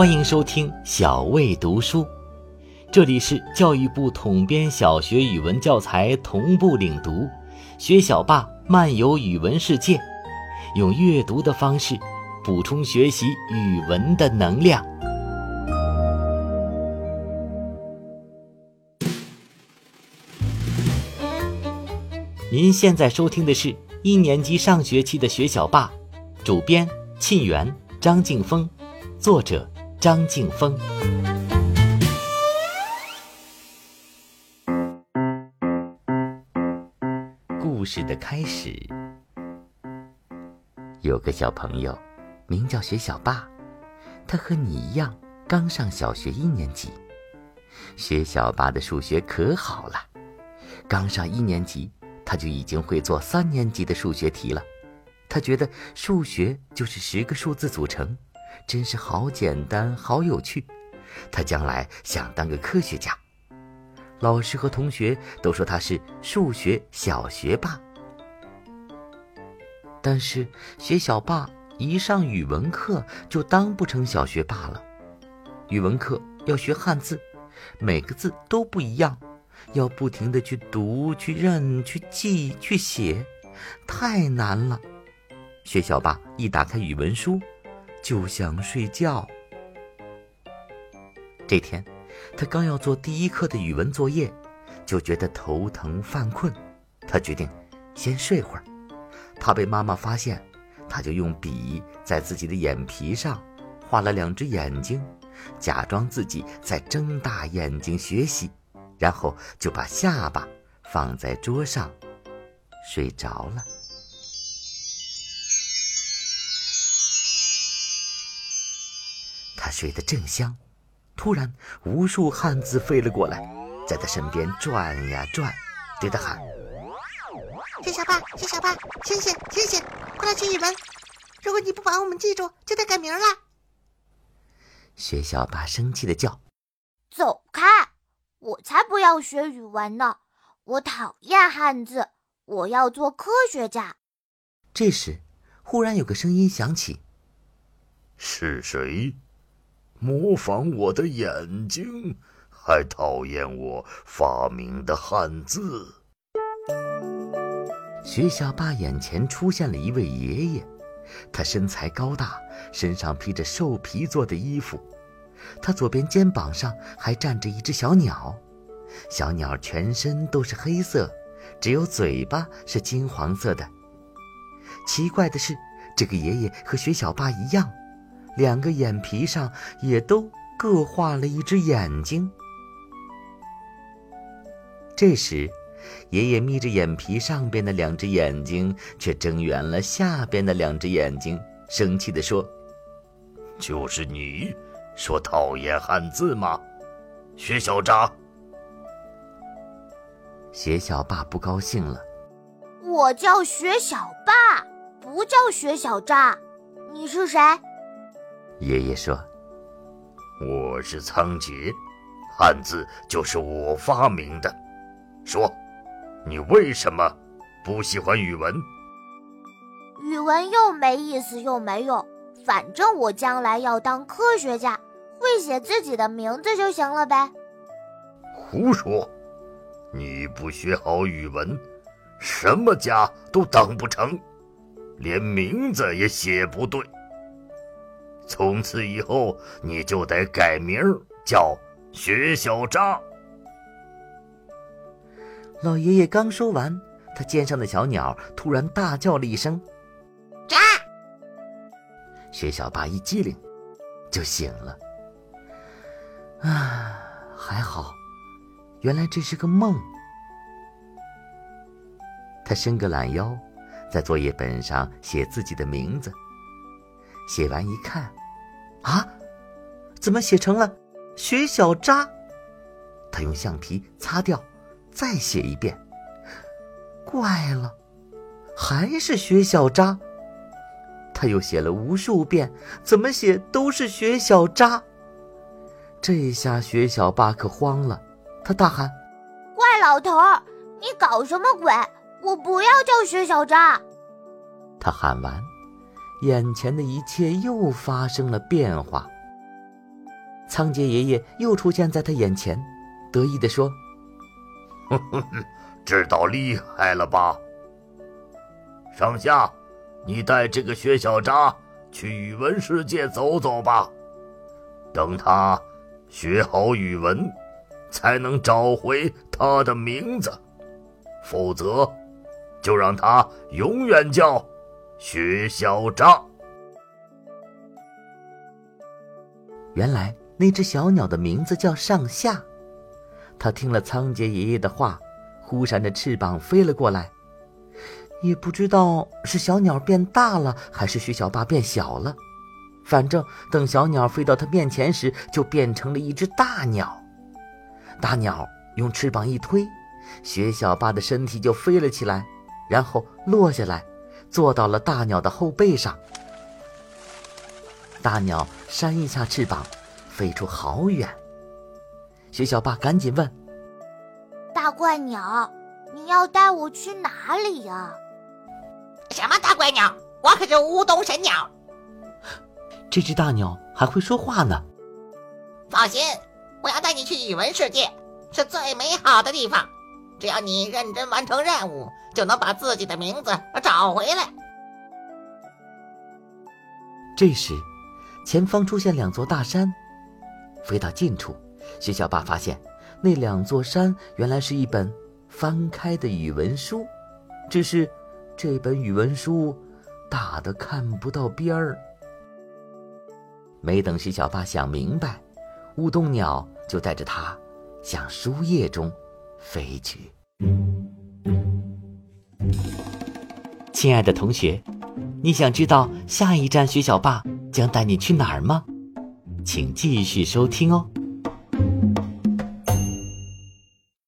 欢迎收听小魏读书，这里是教育部统编小学语文教材同步领读，学小霸漫游语文世界，用阅读的方式补充学习语文的能量。您现在收听的是一年级上学期的学小霸，主编沁园、张静峰，作者。张静峰。故事的开始，有个小朋友，名叫学小霸，他和你一样，刚上小学一年级。学小霸的数学可好了，刚上一年级，他就已经会做三年级的数学题了。他觉得数学就是十个数字组成。真是好简单，好有趣。他将来想当个科学家。老师和同学都说他是数学小学霸。但是学小霸一上语文课就当不成小学霸了。语文课要学汉字，每个字都不一样，要不停的去读、去认、去记、去写，太难了。学小霸一打开语文书。就想睡觉。这天，他刚要做第一课的语文作业，就觉得头疼犯困。他决定先睡会儿，怕被妈妈发现，他就用笔在自己的眼皮上画了两只眼睛，假装自己在睁大眼睛学习，然后就把下巴放在桌上，睡着了。他睡得正香，突然无数汉字飞了过来，在他身边转呀转，对他喊：“谢小霸，薛小霸，醒醒，醒醒，快来学语文！如果你不把我们记住，就得改名了。”薛小爸生气的叫：“走开！我才不要学语文呢！我讨厌汉字，我要做科学家。”这时，忽然有个声音响起：“是谁？”模仿我的眼睛，还讨厌我发明的汉字。学小霸眼前出现了一位爷爷，他身材高大，身上披着兽皮做的衣服，他左边肩膀上还站着一只小鸟，小鸟全身都是黑色，只有嘴巴是金黄色的。奇怪的是，这个爷爷和学小霸一样。两个眼皮上也都各画了一只眼睛。这时，爷爷眯着眼皮上边的两只眼睛，却睁圆了下边的两只眼睛，生气地说：“就是你，说讨厌汉字吗？薛小渣。”薛小霸不高兴了：“我叫薛小霸，不叫薛小渣。你是谁？”爷爷说：“我是仓颉，汉字就是我发明的。说，你为什么不喜欢语文？语文又没意思又没用，反正我将来要当科学家，会写自己的名字就行了呗。”胡说！你不学好语文，什么家都当不成，连名字也写不对。从此以后，你就得改名叫薛小渣。老爷爷刚说完，他肩上的小鸟突然大叫了一声：“喳！”薛小八一激灵，就醒了。啊，还好，原来这是个梦。他伸个懒腰，在作业本上写自己的名字。写完一看。啊，怎么写成了“学小渣”？他用橡皮擦掉，再写一遍。怪了，还是“学小渣”。他又写了无数遍，怎么写都是“学小渣”。这下学小八可慌了，他大喊：“怪老头儿，你搞什么鬼？我不要叫学小渣！”他喊完。眼前的一切又发生了变化。仓颉爷爷又出现在他眼前，得意地说：“知道厉害了吧？上下，你带这个薛小渣去语文世界走走吧。等他学好语文，才能找回他的名字；否则，就让他永远叫薛小渣。”原来。那只小鸟的名字叫上下，它听了仓颉爷爷的话，忽扇着翅膀飞了过来。也不知道是小鸟变大了，还是薛小八变小了。反正等小鸟飞到他面前时，就变成了一只大鸟。大鸟用翅膀一推，薛小八的身体就飞了起来，然后落下来，坐到了大鸟的后背上。大鸟扇一下翅膀。飞出好远，薛小霸赶紧问：“大怪鸟，你要带我去哪里呀？”“什么大怪鸟？我可是乌冬神鸟。”这只大鸟还会说话呢。放心，我要带你去语文世界，是最美好的地方。只要你认真完成任务，就能把自己的名字找回来。这时，前方出现两座大山。飞到近处，徐小霸发现那两座山原来是一本翻开的语文书，只是这本语文书大的看不到边儿。没等徐小霸想明白，乌冬鸟就带着他向书页中飞去。亲爱的同学，你想知道下一站学小霸将带你去哪儿吗？请继续收听哦。